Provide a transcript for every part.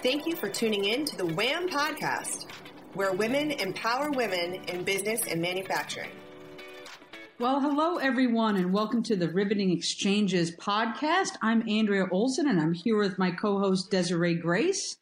Thank you for tuning in to the WHAM podcast, where women empower women in business and manufacturing. Well, hello everyone and welcome to the Riveting Exchanges podcast. I'm Andrea Olson and I'm here with my co-host Desiree Grace.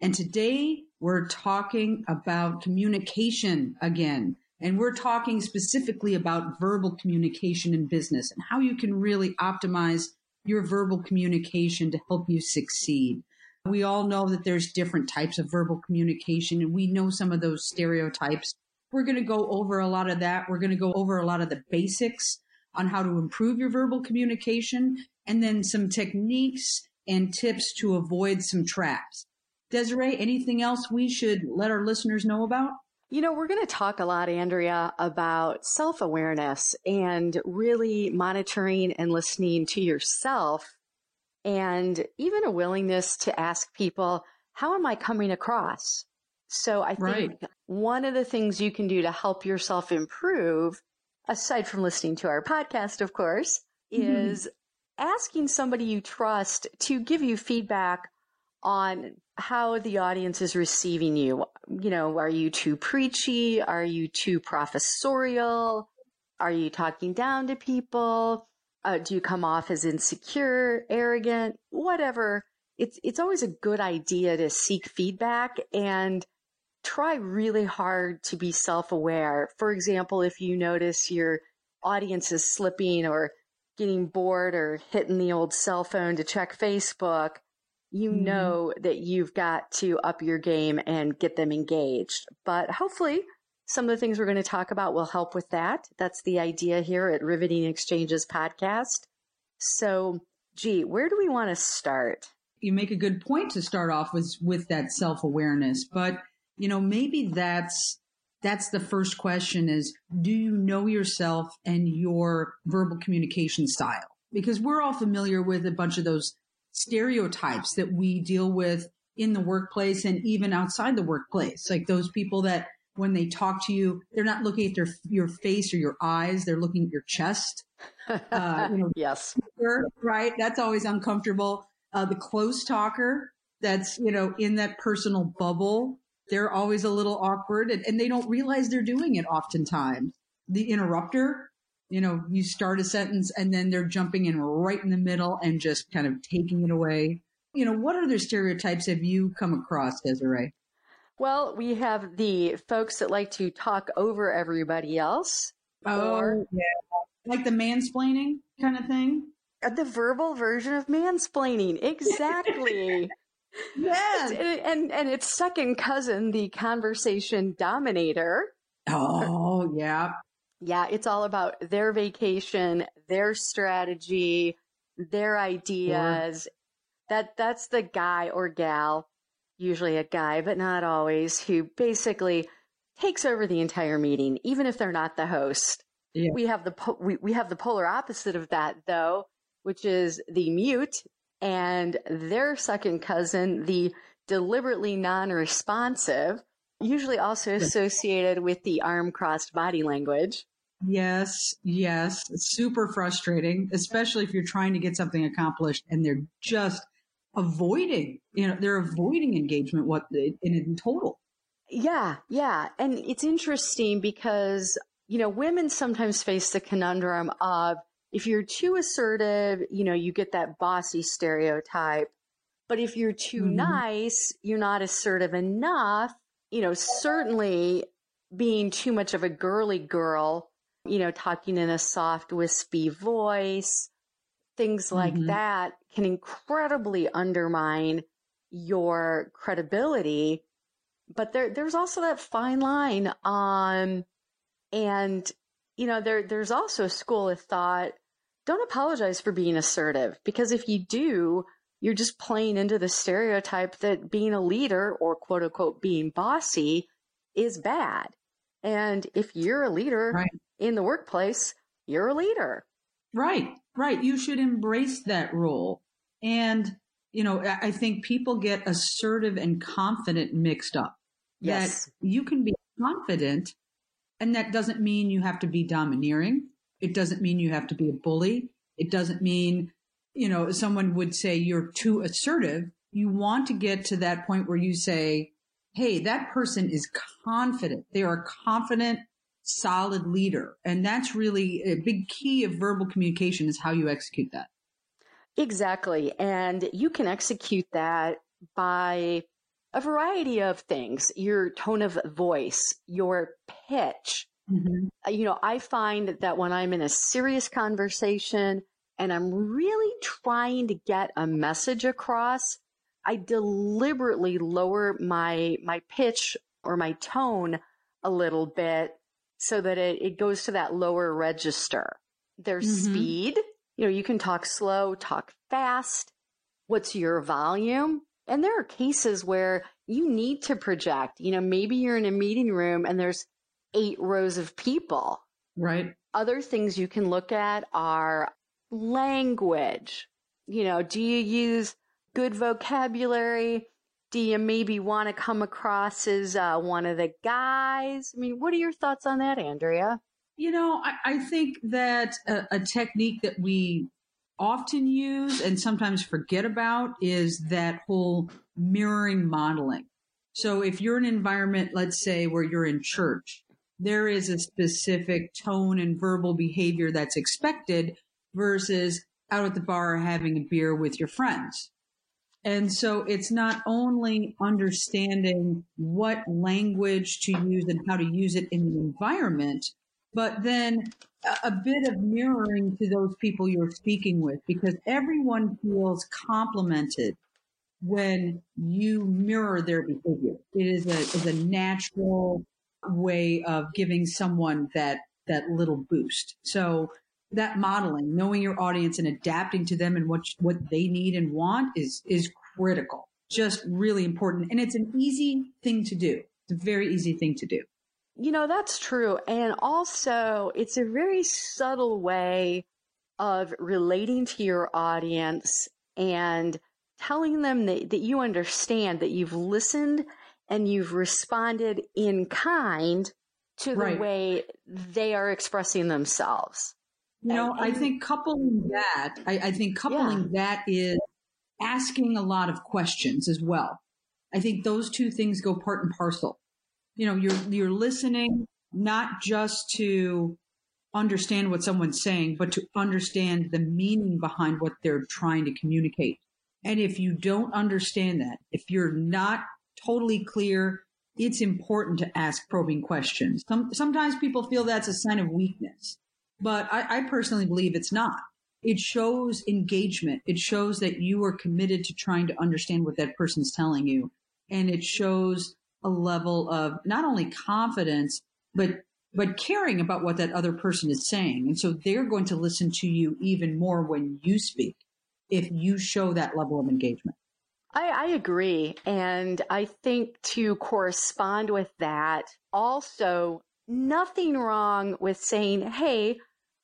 And today we're talking about communication again. And we're talking specifically about verbal communication in business and how you can really optimize your verbal communication to help you succeed. We all know that there's different types of verbal communication and we know some of those stereotypes. We're going to go over a lot of that. We're going to go over a lot of the basics on how to improve your verbal communication and then some techniques and tips to avoid some traps. Desiree, anything else we should let our listeners know about? You know, we're going to talk a lot, Andrea, about self awareness and really monitoring and listening to yourself and even a willingness to ask people, how am I coming across? So I think right. one of the things you can do to help yourself improve, aside from listening to our podcast, of course, mm-hmm. is asking somebody you trust to give you feedback on how the audience is receiving you. You know, are you too preachy? Are you too professorial? Are you talking down to people? Uh, do you come off as insecure, arrogant, whatever? It's, it's always a good idea to seek feedback and try really hard to be self aware. For example, if you notice your audience is slipping or getting bored or hitting the old cell phone to check Facebook, you mm-hmm. know that you've got to up your game and get them engaged. But hopefully, some of the things we're going to talk about will help with that. That's the idea here at Riveting Exchanges podcast. So, gee, where do we want to start? You make a good point to start off with with that self awareness, but you know maybe that's that's the first question: is do you know yourself and your verbal communication style? Because we're all familiar with a bunch of those stereotypes that we deal with in the workplace and even outside the workplace. Like those people that when they talk to you, they're not looking at their your face or your eyes; they're looking at your chest. Uh, you know, yes, right. That's always uncomfortable. Uh, the close talker, that's you know in that personal bubble, they're always a little awkward, and, and they don't realize they're doing it. Oftentimes, the interrupter, you know, you start a sentence and then they're jumping in right in the middle and just kind of taking it away. You know, what other stereotypes have you come across, Desiree? Well, we have the folks that like to talk over everybody else. Oh, or, yeah. Like the mansplaining kind of thing? Uh, the verbal version of mansplaining. Exactly. yes. And, and, and its second cousin, the conversation dominator. Oh, yeah. Yeah, it's all about their vacation, their strategy, their ideas. Sure. That that's the guy or gal, usually a guy, but not always, who basically takes over the entire meeting, even if they're not the host. Yeah. We have the po- we, we have the polar opposite of that though, which is the mute and their second cousin, the deliberately non-responsive, usually also associated with the arm crossed body language. Yes, yes. It's super frustrating, especially if you're trying to get something accomplished and they're just avoiding, you know, they're avoiding engagement what in, in total. Yeah, yeah. And it's interesting because, you know, women sometimes face the conundrum of if you're too assertive, you know, you get that bossy stereotype. But if you're too mm-hmm. nice, you're not assertive enough. You know, certainly being too much of a girly girl you know, talking in a soft, wispy voice, things like mm-hmm. that can incredibly undermine your credibility. But there, there's also that fine line on, and, you know, there, there's also a school of thought, don't apologize for being assertive because if you do, you're just playing into the stereotype that being a leader or quote unquote being bossy is bad. And if you're a leader, right in the workplace, you're a leader. Right, right. You should embrace that role. And, you know, I think people get assertive and confident mixed up. Yes. You can be confident, and that doesn't mean you have to be domineering. It doesn't mean you have to be a bully. It doesn't mean, you know, someone would say you're too assertive. you want to get to that point where you say, Hey, that person is confident. They are confident, solid leader. And that's really a big key of verbal communication is how you execute that. Exactly. And you can execute that by a variety of things your tone of voice, your pitch. Mm-hmm. Uh, you know, I find that when I'm in a serious conversation and I'm really trying to get a message across, I deliberately lower my my pitch or my tone a little bit so that it, it goes to that lower register. There's mm-hmm. speed. You know, you can talk slow, talk fast. What's your volume? And there are cases where you need to project. You know, maybe you're in a meeting room and there's eight rows of people. Right. Other things you can look at are language. You know, do you use good vocabulary? Do you maybe want to come across as uh, one of the guys? I mean, what are your thoughts on that, Andrea? You know, I, I think that a, a technique that we often use and sometimes forget about is that whole mirroring modeling. So if you're in an environment, let's say where you're in church, there is a specific tone and verbal behavior that's expected versus out at the bar having a beer with your friends. And so it's not only understanding what language to use and how to use it in the environment, but then a, bit of mirroring to those people you're speaking with because everyone feels complimented when you mirror their behavior. It is a, is a natural way of giving someone that, that little boost. So that modeling, knowing your audience and adapting to them and what what they need and want is is critical. Just really important, and it's an easy thing to do. It's a very easy thing to do. You know that's true, and also it's a very subtle way of relating to your audience and telling them that, that you understand that you've listened and you've responded in kind to the right. way they are expressing themselves. You know, and, and, I think coupling that, I, I think coupling yeah. that is asking a lot of questions as well. I think those two things go part and parcel. You know, you're you're listening not just to understand what someone's saying, but to understand the meaning behind what they're trying to communicate. And if you don't understand that, if you're not totally clear, it's important to ask probing questions. Some, sometimes people feel that's a sign of weakness. But I, I personally believe it's not. It shows engagement. It shows that you are committed to trying to understand what that person's telling you. And it shows a level of not only confidence, but but caring about what that other person is saying. And so they're going to listen to you even more when you speak if you show that level of engagement. I, I, agree. And I think to correspond with that, also, nothing wrong with saying, hey,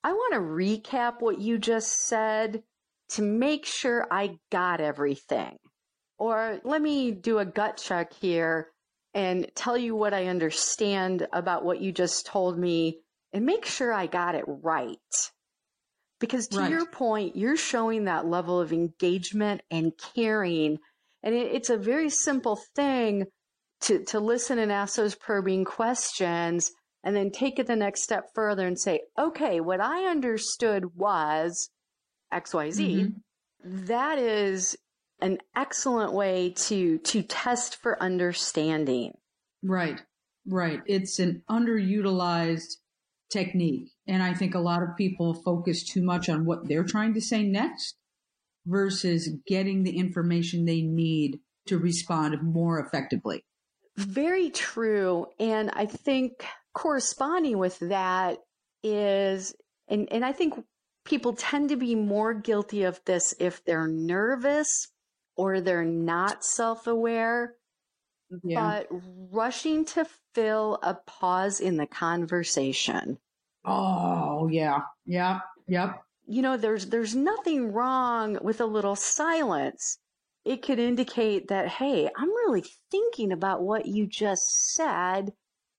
I want to recap what you just said to make sure I got everything. Or let me do a gut check here and tell you what I understand about what you just told me and make sure I got it right. Because to right. your point, you're showing that level of engagement and caring. And it, it's a very simple thing to, to listen and ask those probing questions and then take it the next step further and say, okay, what I understood was XYZ. Mm-hmm. That is an excellent way to to test for understanding. Right. Right. It's an underutilized technique. And I think a lot of people focus too much on what they're trying to say next versus getting the information they need to respond more effectively. Very true. And I think corresponding with that is, and, and I think people tend to be more guilty of this if they're nervous or they're not self aware. Yeah. But rushing to fill a pause in the conversation. Oh, yeah. Yep. Yep. You know, there's there's nothing wrong with a little silence. It could indicate that, hey, I'm really thinking about what you just said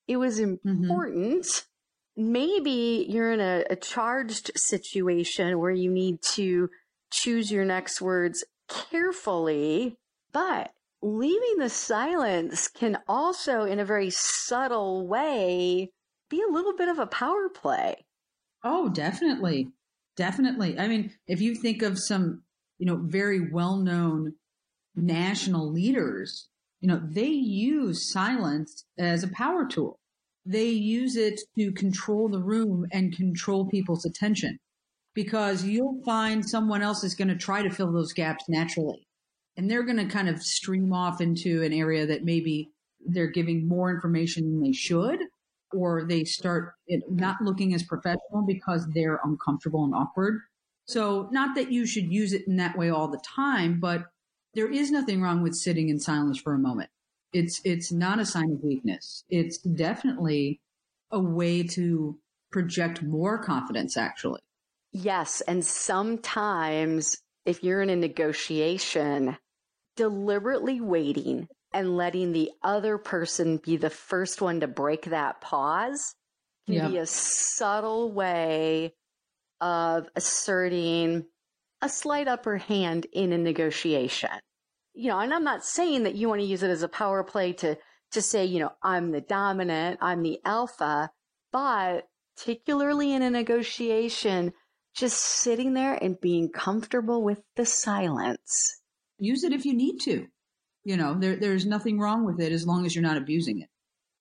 it was mm-hmm. important. Mm-hmm. Maybe you're in a, a charged situation where you need to choose your next words carefully, But leaving the silence can also, in a very subtle way, be a little bit of a power play. Oh, definitely. Definitely. I mean, if you think of some, you know, very well known national leaders, you know, they use silence as a power tool. They use it to control the room and control people's attention because you'll find someone else is going to try to fill those gaps naturally. And they're going to kind of stream off into an area that maybe they're giving more information than they should, or they start not looking as professional because they're uncomfortable and awkward. So, not that you should use it in that way all the time, but there is nothing wrong with sitting in silence for a moment. It's it's not a sign of weakness. It's definitely a way to project more confidence actually. Yes, and sometimes if you're in a negotiation, deliberately waiting and letting the other person be the first one to break that pause can yeah. be a subtle way of asserting a slight upper hand in a negotiation. You know, and I'm not saying that you want to use it as a power play to, to say, you know, I'm the dominant, I'm the alpha, but particularly in a negotiation, just sitting there and being comfortable with the silence. Use it if you need to. You know, there, there's nothing wrong with it as long as you're not abusing it.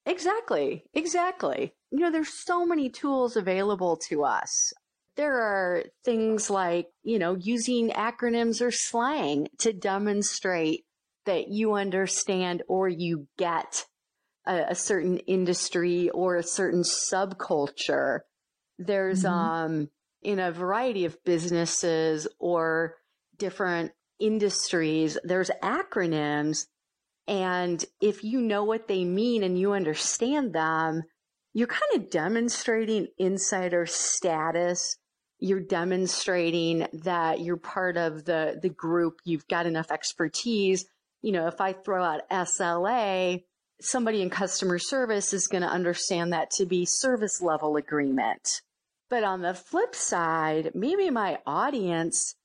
Exactly. Exactly. You know, there's so many tools available to us. There are things like, you know, using acronyms or slang to demonstrate that you understand or you get a, a certain industry or a certain subculture. There's, mm-hmm. um, in a variety of businesses or different industries, there's acronyms. And if you know what they mean and you understand them, you're kind of demonstrating insider status you're demonstrating that you're part of the, the group. You've got enough expertise. You know, if I throw out SLA, somebody in customer service is going to understand that to be service level agreement. But on the flip side, maybe my audience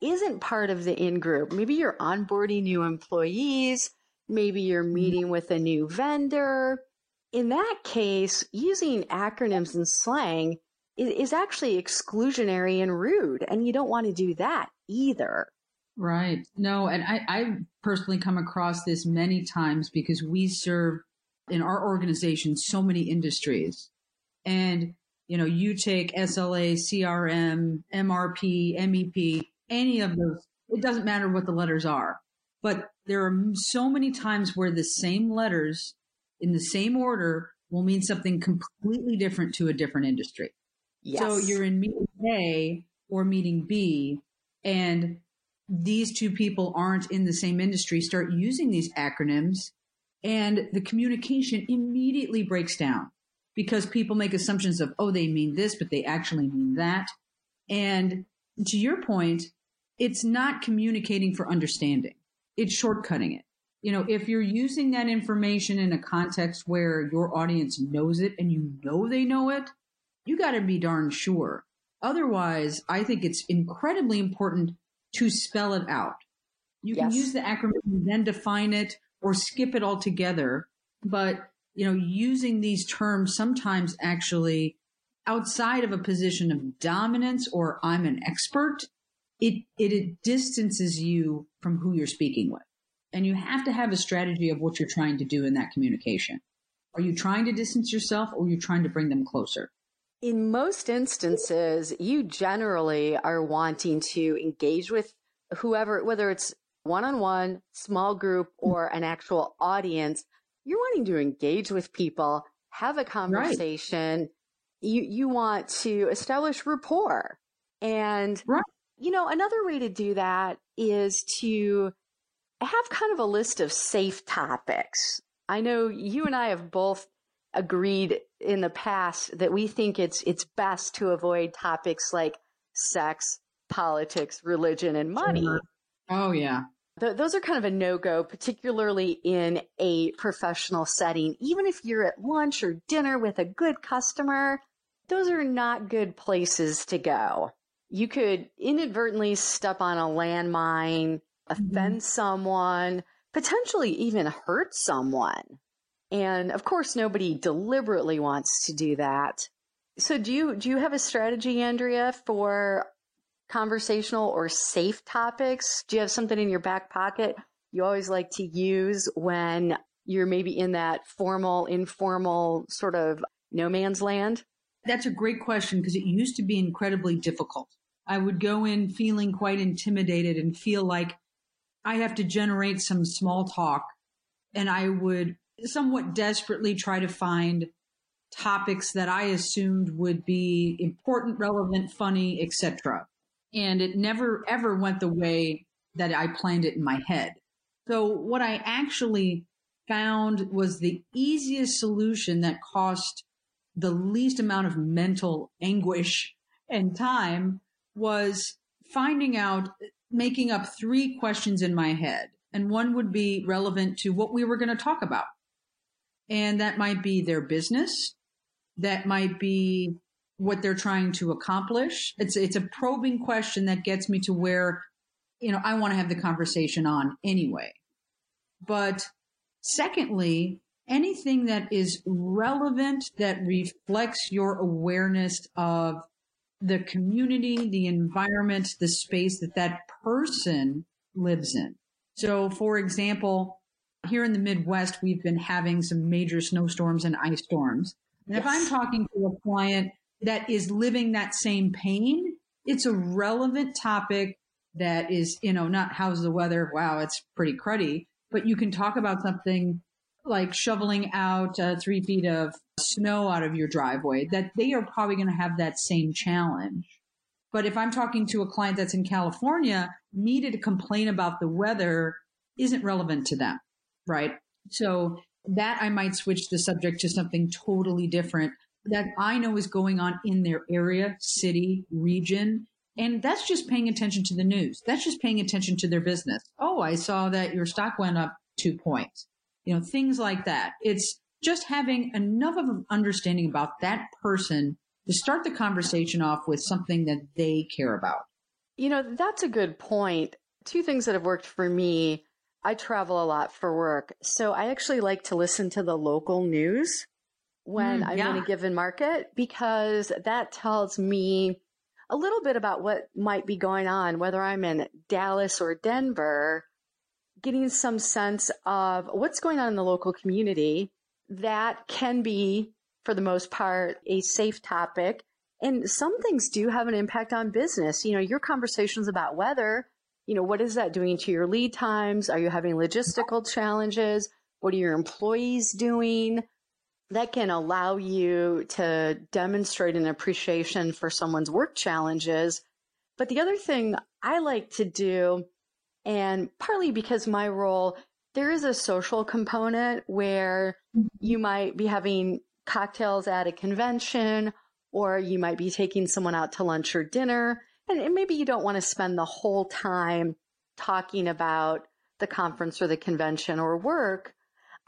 isn't part of the in group. Maybe you're onboarding new employees. Maybe you're mm-hmm. meeting with a new vendor. In that case, using acronyms and slang is actually exclusionary and rude. And you don't want to do that either. Right. No, and I, I've personally come across this many times because we serve in our organization so many industries. And, you know, you take SLA, CRM, MRP, MEP, any of those, it doesn't matter what the letters are. But there are so many times where the same letters in the same order will mean something completely different to a different industry. Yes. So you're in meeting A or meeting B, and these two people aren't in the same industry, start using these acronyms, and the communication immediately breaks down because people make assumptions of, oh, they mean this, but they actually mean that. And to your point, it's not communicating for understanding. It's shortcutting it. You know, if you're using that information in a context where your audience knows it and you know they know it, you got to be darn sure. Otherwise, I think it's incredibly important to spell it out. You yes. can use the acronym and then define it or skip it altogether. But, you know, using these terms sometimes actually outside of a position of dominance or I'm an expert, it, it, it distances you from who you're speaking with. And you have to have a strategy of what you're trying to do in that communication. Are you trying to distance yourself or are you trying to bring them closer? In most instances, you generally are wanting to engage with whoever, whether it's one on one, small group, hmm. or an actual audience. You're wanting to engage with people, have a conversation. Right. You, you want to establish rapport. And, right. you know, another way to do that is to have kind of a list of safe topics. I know you and I have both agreed in the past that we think it's it's best to avoid topics like sex, politics, religion, and money. Oh yeah. Th- those are kind of a no-go, particularly in a professional setting. Even if you're at lunch or dinner with a good customer, those are not good places to go. You could inadvertently step on a landmine offend mm-hmm. someone, potentially even hurt someone. And of course, nobody deliberately wants to do that. So do you, do you have a strategy, Andrea, for conversational or safe topics? Do you have something in your back pocket you always like to use when you're maybe in that formal, informal sort of no man's land? That's a great question because it used to be incredibly difficult. I would go in feeling quite intimidated and feel like I have to generate some small talk and I would somewhat desperately try to find topics that I assumed would be important, relevant, funny, etc. And it never ever went the way that I planned it in my head. So what I actually found was the easiest solution that cost the least amount of mental anguish and time was finding out, making up three questions in my head. And one would be relevant to what we were going to talk about. And that might be their business. That might be what they're trying to accomplish. It's, it's a probing question that gets me to where, you know, I want to have the conversation on anyway. But secondly, anything that is relevant that reflects your awareness of the community, the environment, the space that that person lives in. So, for example, here in the Midwest, we've been having some major snowstorms and ice storms. And yes. if I'm talking to a client that is living that same pain, it's a relevant topic that is, you know, not how's the weather? Wow, it's pretty cruddy. But you can talk about something like shoveling out uh, three feet of snow out of your driveway, that they are probably going to have that same challenge. But if I'm talking to a client that's in California, me to complain about the weather isn't relevant to them, right? So that I might switch the subject to something totally different that I know is going on in their area, city, region. And that's just paying attention to the news. That's just paying attention to their business. Oh, I saw that your stock went up two points you know, things like that. It's just having enough of an understanding about that person to start the conversation off with something that they care about. You know, that's a good point. Two things that have worked for me. I travel a lot for work. So I actually like to listen to the local news when mm, I'm yeah. in a given market because that tells me a little bit about what might be going on, whether I'm in Dallas or Denver getting some sense of what's going on in the local community that can be, for the most part, a safe topic. And some things do have an impact on business. You know, your conversations about weather, you know, what is that doing to your lead times? Are you having logistical challenges? What are your employees doing? That can allow you to demonstrate an appreciation for someone's work challenges. But the other thing I like to do and partly because my role, there is a social component where mm-hmm. you might be having cocktails at a convention or you might be taking someone out to lunch or dinner. And maybe you don't want to spend the whole time talking about the conference or the convention or work.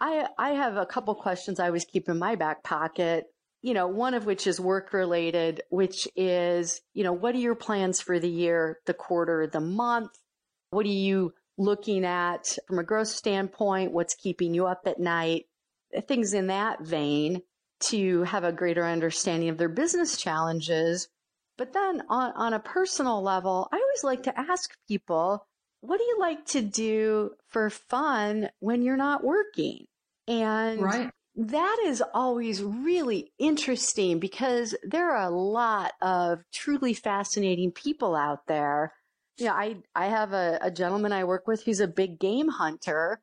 I, I have a couple questions I always keep in my back pocket. You know, one of which is work related, which is, you know, what are your plans for the year, the quarter, the month? What are you looking at from a growth standpoint? What's keeping you up at night? Things in that vein to have a greater understanding of their business challenges. But then on, on a personal level, I always like to ask people, what do you like to do for fun when you're not working? And right. that is always really interesting because there are a lot of truly fascinating people out there yeah, I I have a, a gentleman I work with who's a big game hunter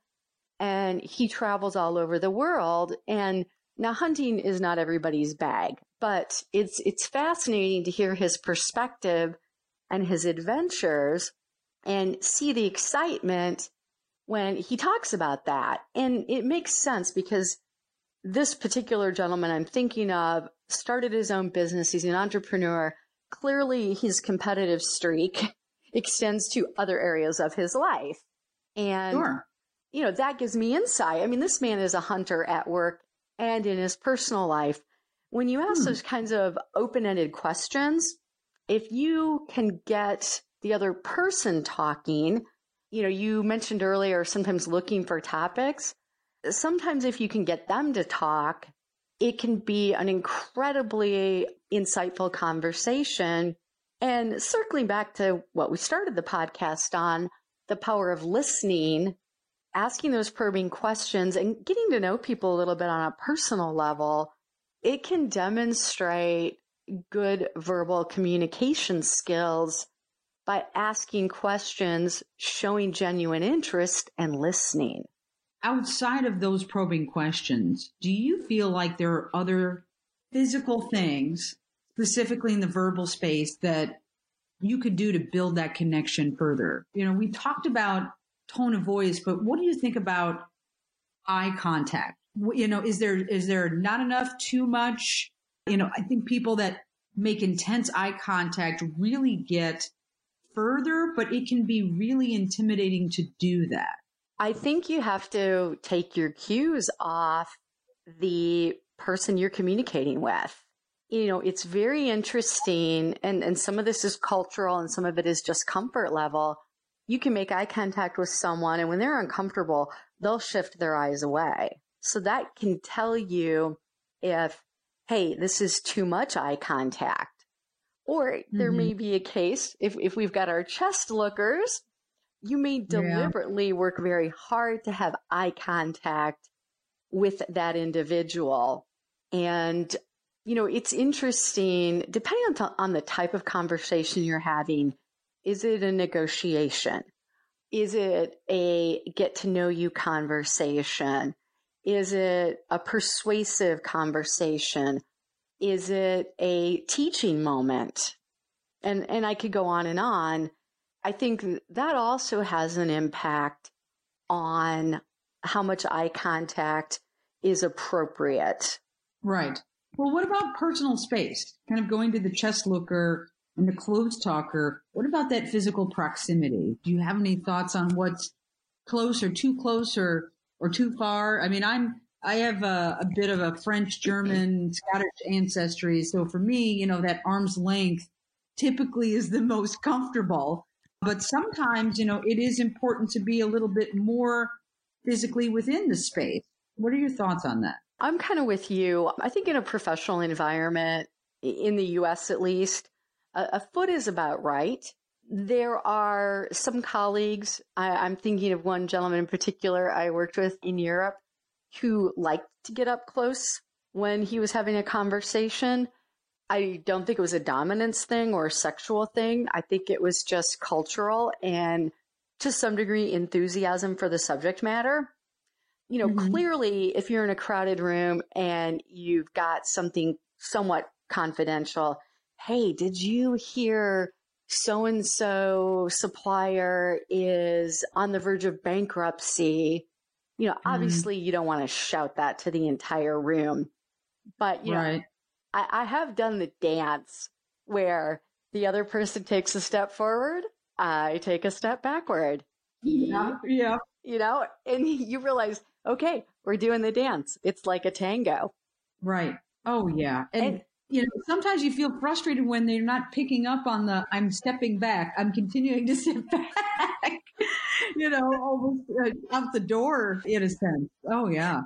and he travels all over the world and now hunting is not everybody's bag, but it's it's fascinating to hear his perspective and his adventures and see the excitement when he talks about that. And it makes sense because this particular gentleman I'm thinking of started his own business. He's an entrepreneur. Clearly, his competitive streak extends to other areas of his life. And, sure. you know, that gives me insight. I mean, this man is a hunter at work and in his personal life. When you ask hmm. those kinds of open ended questions, if you can get the other person talking, you know, you mentioned earlier, sometimes looking for topics. Sometimes if you can get them to talk, it can be an incredibly insightful conversation. And circling back to what we started the podcast on, the power of listening, asking those probing questions and getting to know people a little bit on a personal level, it can demonstrate good verbal communication skills by asking questions, showing genuine interest, and listening. Outside of those probing questions, do you feel like there are other physical things, specifically in the verbal space, that you could do to build that connection further? You know, we talked about tone of voice, but what do you think about eye contact? You know, is there is there not enough, too much? You know, I think people that make intense eye contact really get further, but it can be really intimidating to do that. I think you have to take your cues off the person you're communicating with. You know, it's very interesting, and, and some of this is cultural and some of it is just comfort level. You can make eye contact with someone, and when they're uncomfortable, they'll shift their eyes away. So that can tell you if, hey, this is too much eye contact or mm-hmm. there may be a case, if, if we've got our chest lookers, you may deliberately yeah. work very hard to have eye contact with that individual. And, you know, it's interesting, depending on, on the type of conversation you're having, is it a negotiation? Is it a get to know you conversation? Is it a persuasive conversation? Is it a teaching moment? And, and I could go on and on. I think that also has an impact on how much eye contact is appropriate. Right. Well, what about personal space? Kind of going to the chest looker and the close talker. What about that physical proximity? Do you have any thoughts on what's close or too close or, or too far? I mean, I'm, I have a, a bit of a French, German, Scottish ancestry. So for me, you know, that arm's length typically is the most comfortable. But sometimes, you know, it is important to be a little bit more physically within the space. What are your thoughts on that? I'm kind of with you. I think in a professional environment, in the US at least, a, a foot is about right. There are some colleagues, I, I'm thinking of one gentleman in particular I worked with in Europe who liked to get up close when he was having a conversation. I don't think it was a dominance thing or a sexual thing. I think it was just cultural and to some degree enthusiasm for the subject matter. You know, mm-hmm. clearly, if you're in a crowded room and you've got something somewhat confidential, hey, did you hear so and so supplier is on the verge of bankruptcy? You know, mm-hmm. obviously you don't want to shout that to the entire room, but you right. know, I, I have done the dance where the other person takes a step forward, I take a step backward. Yeah, yeah. You know, and you realize, okay, we're doing the dance. It's like a tango. Right. Oh yeah. And, and you know, sometimes you feel frustrated when they're not picking up on the I'm stepping back. I'm continuing to step back. you know, almost uh, out the door in a sense. Oh, yeah.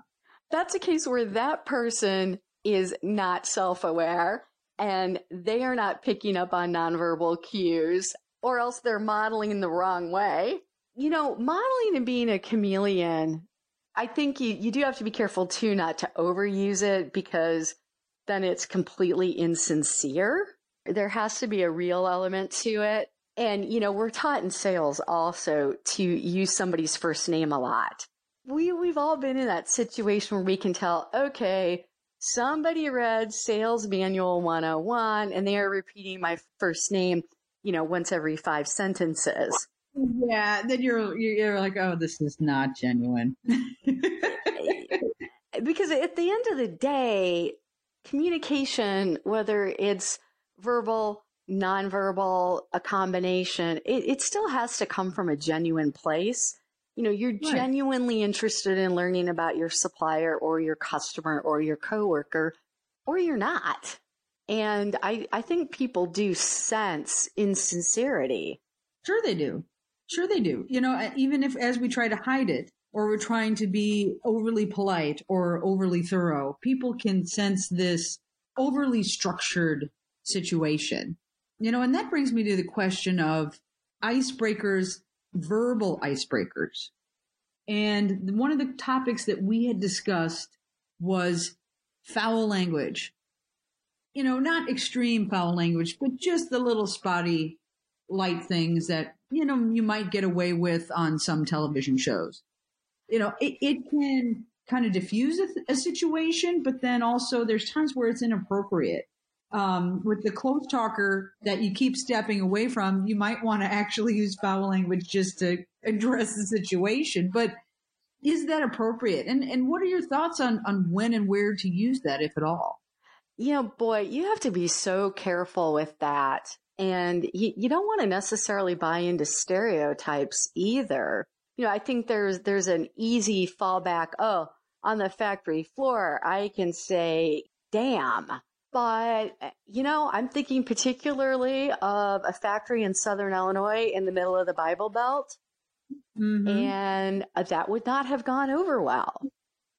That's a case where that person is not self aware and they are not picking up on nonverbal cues, or else they're modeling in the wrong way. You know, modeling and being a chameleon, I think you, you do have to be careful too not to overuse it because then it's completely insincere. There has to be a real element to it. And, you know, we're taught in sales also to use somebody's first name a lot. We, we've all been in that situation where we can tell, okay, somebody read Sales Manual 101 and they are repeating my first name, you know, once every five sentences. Yeah, then you're you're like, oh, this is not genuine. because at the end of the day, communication, whether it's verbal, nonverbal, a combination, it, it still has to come from a genuine place. You know, you're right. genuinely interested in learning about your supplier or your customer or your coworker, or you're not. And I, I think people do sense insincerity. Sure, they do. Sure, they do. You know, even if as we try to hide it or we're trying to be overly polite or overly thorough, people can sense this overly structured situation. You know, and that brings me to the question of icebreakers, verbal icebreakers. And one of the topics that we had discussed was foul language. You know, not extreme foul language, but just the little spotty, light things that, you know, you might get away with on some television shows. You know, it, it can kind of diffuse a, a situation, but then also there's times where it's inappropriate um, with the close talker that you keep stepping away from, you might want to actually use foul language just to address the situation. But is that appropriate? And and what are your thoughts on on when and where to use that, if at all? You know, boy, you have to be so careful with that. And you, you don't want to necessarily buy into stereotypes either. You know, I think there's there's an easy fallback. Oh, on the factory floor, I can say, damn but, you know, I'm thinking particularly of a factory in Southern Illinois in the middle of the Bible Belt. Mm-hmm. And that would not have gone over well.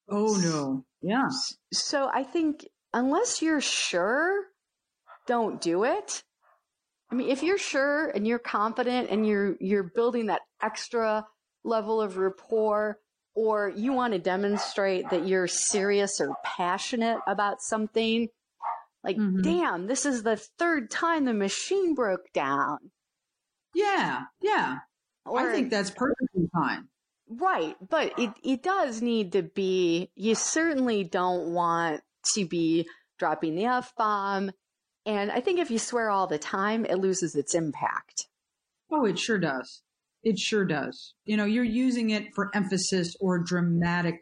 Oh, no. Yeah. So I think unless you're sure, don't do it. I mean, if you're sure and you're confident and you're, you're building that extra level of rapport, or you want to demonstrate that you're serious or passionate about something, like, mm-hmm. damn, this is the third time the machine broke down. Yeah, yeah. Or, I think that's perfectly fine. Right, but it it does need to be. You certainly don't want to be dropping the f bomb, and I think if you swear all the time, it loses its impact. Oh, it sure does. It sure does. You know, you're using it for emphasis or dramatic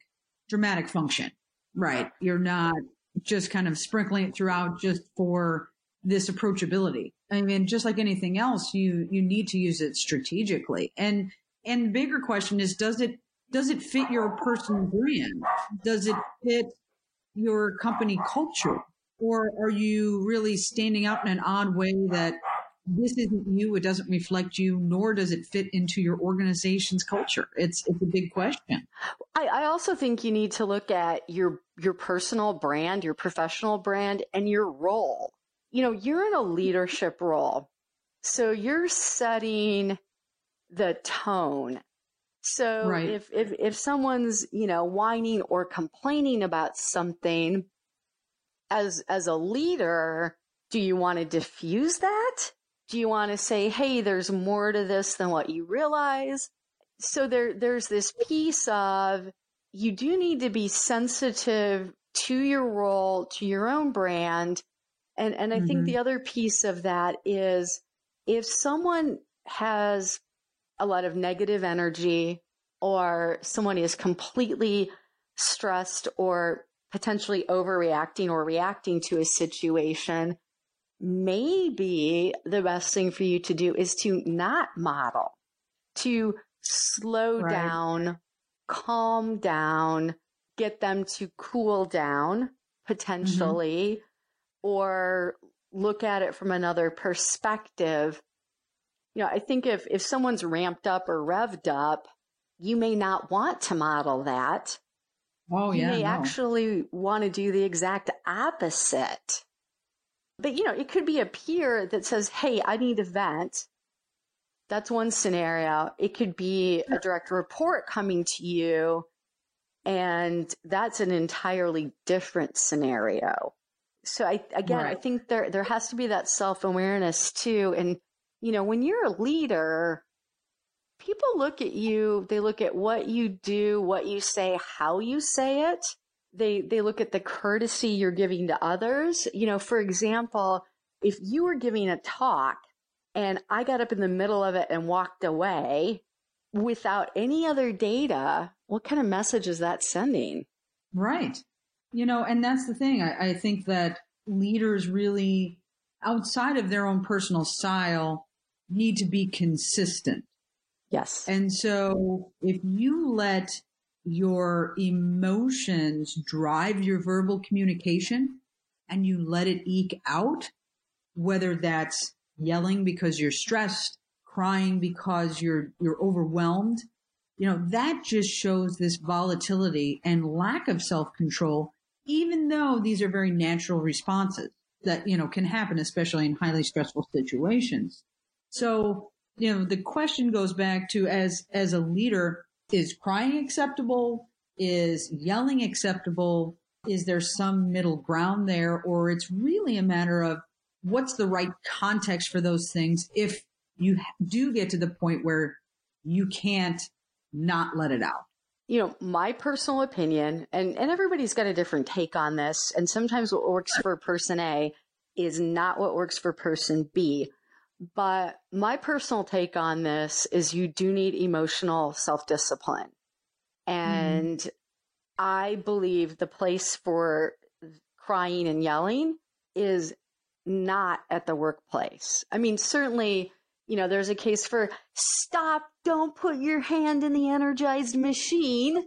dramatic function. Right. You're not just kind of sprinkling it throughout just for this approachability. I mean, just like anything else, you, you need to use it strategically. And, and bigger question is, does it, does it fit your personal brand? Does it fit your company culture? Or are you really standing out in an odd way that this isn't you. It doesn't reflect you, nor does it fit into your organization's culture. It's it's a big question. I, I also think you need to look at your your personal brand, your professional brand, and your role. You know, you're in a leadership role, so you're setting the tone. So right. if if if someone's you know whining or complaining about something, as as a leader, do you want to diffuse that? Do you want to say, hey, there's more to this than what you realize? So there, there's this piece of you do need to be sensitive to your role, to your own brand. And, and I mm-hmm. think the other piece of that is if someone has a lot of negative energy or someone is completely stressed or potentially overreacting or reacting to a situation, maybe the best thing for you to do is to not model, to slow right. down, calm down, get them to cool down mm-hmm. potentially, mm-hmm. or look at it from another perspective. You know, I think if, if someone's ramped up or revved up, you may not want to model that. Oh, yeah. You may no. actually want to do the exact opposite. But you know, it could be a peer that says, Hey, I need a vent. That's one scenario. It could be a direct report coming to you. And that's an entirely different scenario. So I, again, right. I think there, there has to be that self awareness too. And, you know, when you're a leader, people look at you, they look at what you do, what you say, how you say it they they look at the courtesy you're giving to others. You know, for example, if you were giving a talk and I got up in the middle of it and walked away without any other data, what kind of message is that sending? Right. You know, and that's the thing. I, I think that leaders really, outside of their own personal style, need to be consistent. Yes. And so if you let your emotions drive your verbal communication and you let it eke out, whether that's yelling because you're stressed, crying because you're you're overwhelmed, you know, that just shows this volatility and lack of self-control even though these are very natural responses that, you know, can happen especially in highly stressful situations. So, you know, the question goes back to as as a leader, is crying acceptable? Is yelling acceptable? Is there some middle ground there? Or it's really a matter of what's the right context for those things if you do get to the point where you can't not let it out? You know, my personal opinion, and, and everybody's got a different take on this, and sometimes what works for person A is not what works for person B. But my personal take on this is you do need emotional self discipline. And mm. I believe the place for crying and yelling is not at the workplace. I mean, certainly, you know, there's a case for stop, don't put your hand in the energized machine.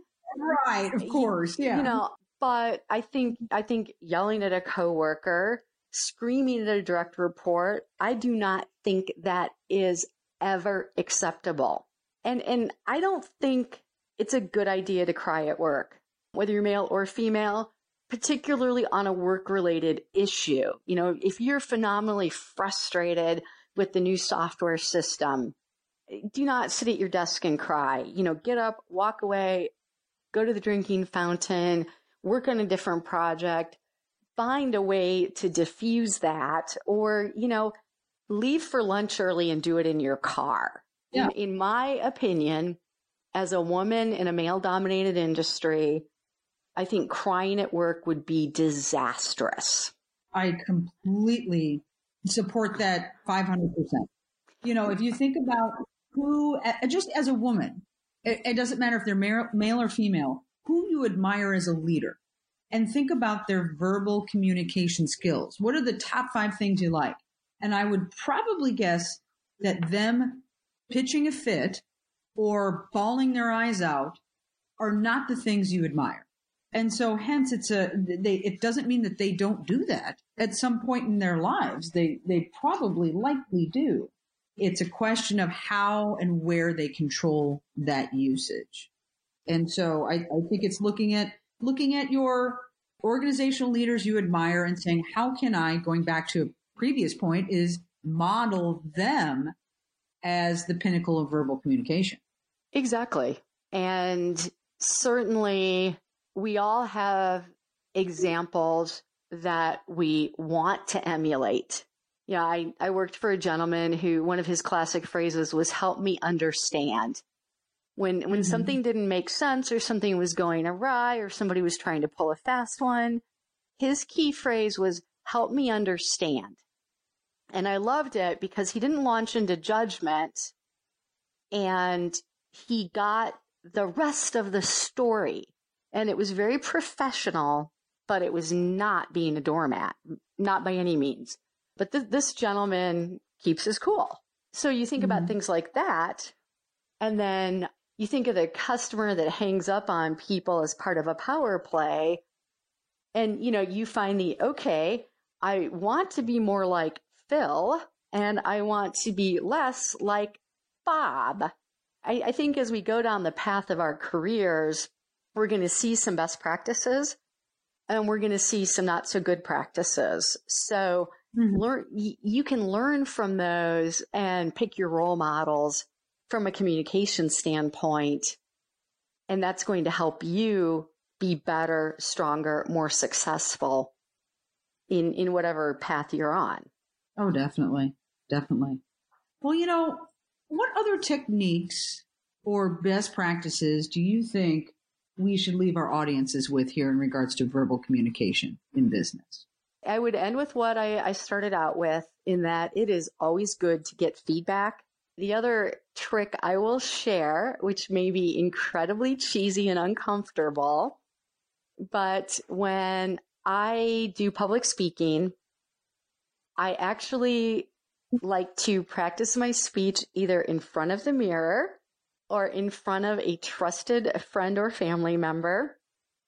Right, of course. Yeah. You know, but I think I think yelling at a coworker, screaming at a direct report, I do not think that is ever acceptable. And and I don't think it's a good idea to cry at work, whether you're male or female, particularly on a work related issue. You know, if you're phenomenally frustrated with the new software system, do not sit at your desk and cry. You know, get up, walk away, go to the drinking fountain, work on a different project, find a way to diffuse that, or, you know, leave for lunch early and do it in your car. Yeah. In, in my opinion, as a woman in a male dominated industry, I think crying at work would be disastrous. I completely support that 500%. You know, if you think about who, just as a woman, it, it doesn't matter if they're male, male or female, who you admire as a leader and think about their verbal communication skills. What are the top five things you like? And I would probably guess that them pitching a fit or bawling their eyes out are not the things you admire. And so hence it's a, they, it doesn't mean that they don't do that at some point in their lives. They, they probably likely do. It's a question of how and where they control that usage. And so I, I think it's looking at, looking at your organizational leaders you admire and saying, how can I, going back to previous point, is model them as the pinnacle of verbal communication. Exactly. And certainly we all have examples that we want to emulate. Yeah, I, I worked for a gentleman who one of his classic phrases was help me understand. When when mm-hmm. something didn't make sense or something was going awry or somebody was trying to pull a fast one, his key phrase was help me understand. And I loved it because he didn't launch into judgment and he got the rest of the story. And it was very professional, but it was not being a doormat, not by any means. But th- this gentleman keeps his cool. So you think mm-hmm. about things like that. And then you think of the customer that hangs up on people as part of a power play. And, you know, you find the, okay, I want to be more like Phil and I want to be less like Bob. I, I think as we go down the path of our careers, we're going to see some best practices and we're going to see some not so good practices. So mm-hmm. learn, you can learn from those and pick your role models from a communication standpoint. And that's going to help you be better, stronger, more successful in, in whatever path you're on. Oh, definitely. Definitely. Well, you know, what other techniques or best practices do you think we should leave our audiences with here in regards to verbal communication in business? I would end with what I, I started out with in that it is always good to get feedback. The other trick I will share, which may be incredibly cheesy and uncomfortable, but when I do public speaking, I actually like to practice my speech either in front of the mirror or in front of a trusted friend or family member.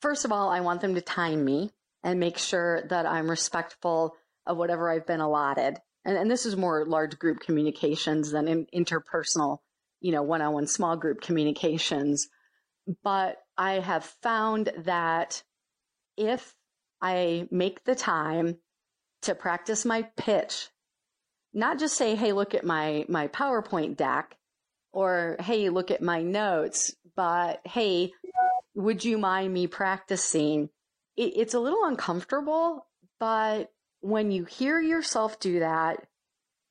First of all, I want them to time me and make sure that I'm respectful of whatever I've been allotted. and, and this is more large group communications than in interpersonal, you know, one on one small group communications. But I have found that if I make the time to practice my pitch, not just say, Hey, look at my, my PowerPoint deck or Hey, look at my notes, but Hey, would you mind me practicing? It, it's a little uncomfortable, but when you hear yourself do that,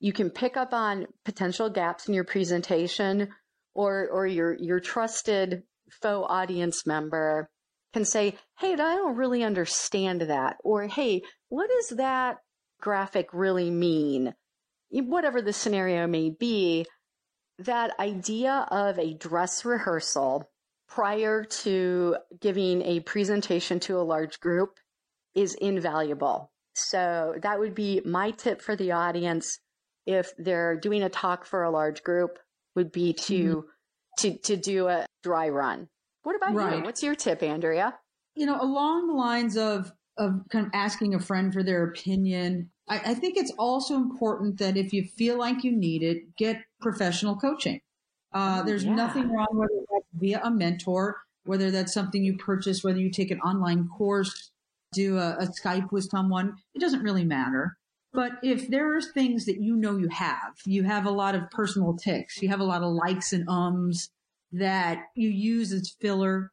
you can pick up on potential gaps in your presentation or, or your, your trusted faux audience member can say, Hey, I don't really understand that. Or, Hey, what does that graphic really mean? Whatever the scenario may be, that idea of a dress rehearsal prior to giving a presentation to a large group is invaluable. So that would be my tip for the audience if they're doing a talk for a large group would be to mm-hmm. to to do a dry run. What about right. you? What's your tip, Andrea? You know, along the lines of of kind of asking a friend for their opinion, I, I think it's also important that if you feel like you need it, get professional coaching. Uh, oh, there's yeah. nothing wrong whether that's via a mentor, whether that's something you purchase, whether you take an online course, do a, a Skype with someone. It doesn't really matter. But if there are things that you know you have, you have a lot of personal tics, you have a lot of likes and ums that you use as filler,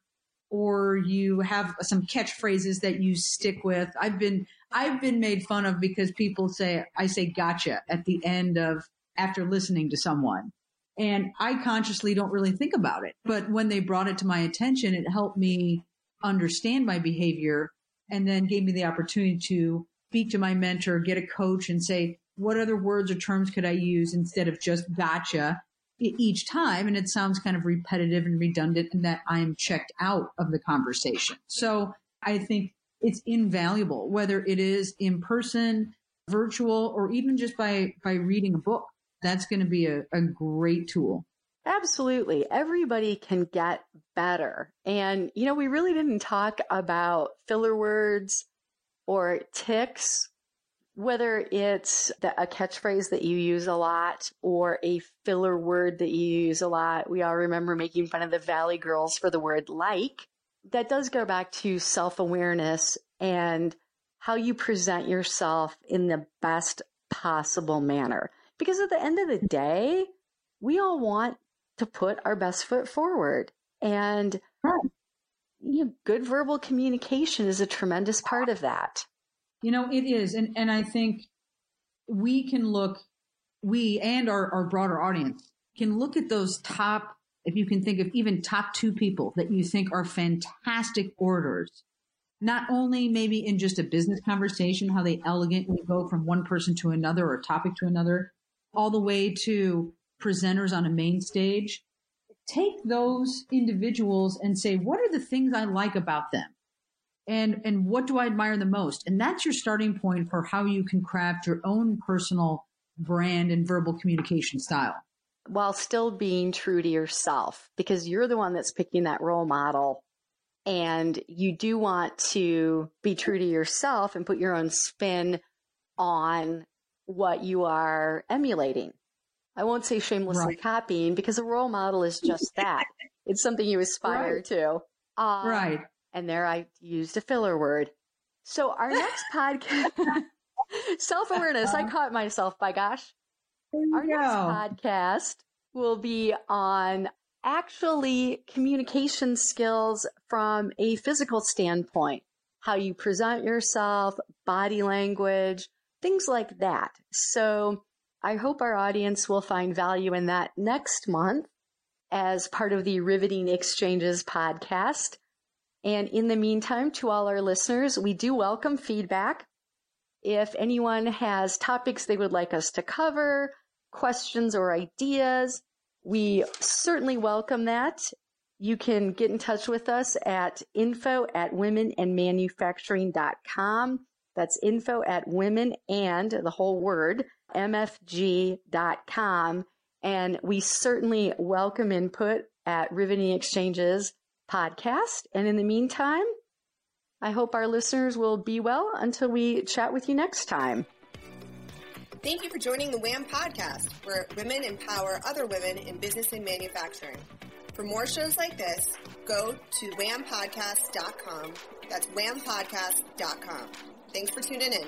or you have some catchphrases that you stick with. I've been I've been made fun of because people say I say gotcha at the end of after listening to someone. And I consciously don't really think about it. But when they brought it to my attention, it helped me understand my behavior and then gave me the opportunity to speak to my mentor, get a coach and say, what other words or terms could I use instead of just gotcha each time? And it sounds kind of repetitive and redundant and that I'm checked out of the conversation. So I think it's invaluable, whether it is in person, virtual, or even just by, by reading a book. That's going to be a, a great tool. Absolutely. Everybody can get better. And, you know, we really didn't talk about filler words or tics, whether it's the, a catchphrase that you use a lot or a filler word that you use a lot. We all remember making fun of the Valley girls for the word like. That does go back to self awareness and how you present yourself in the best possible manner. Because at the end of the day, we all want to put our best foot forward. And you know, good verbal communication is a tremendous part of that. You know, it is. And, and I think we can look, we and our, our broader audience can look at those top, if you can think of even top two people that you think are fantastic orators, not only maybe in just a business conversation, how they elegantly go from one person to another or topic to another, all the way to presenters on a main stage, take those individuals and say, what are the things I like about them? And, and what do I admire the most? And that's your starting point for how you can craft your own personal brand and verbal communication style. While still being true to yourself, because you're the one that's picking that role model. And you do want to be true to yourself and put your own spin on what you are emulating. I won't say shamelessly right. copying because a role model is just that. it's something you aspire right. to. Um, right. And there I used a filler word. So our next podcast, self awareness. I uh-huh. caught myself. By gosh, our go. next podcast will be on actually communication skills from a physical standpoint. How you present yourself, body language, things like that. So I hope our audience will find value in that next month as part of the Riveting Exchanges podcast. And in the meantime, to all our listeners, we do welcome feedback. If anyone has topics they would like us to cover, questions or ideas, we certainly welcome that. You can get in touch with us at info at womenandmanufacturing.com. That's info at women and the whole word mfg.com. And we certainly welcome input at Riveting Exchanges podcast. And in the meantime, I hope our listeners will be well until we chat with you next time. Thank you for joining the WHAM podcast, where women empower other women in business and manufacturing. For more shows like this, go to whampodcast.com. That's whampodcast.com. Thanks for tuning in.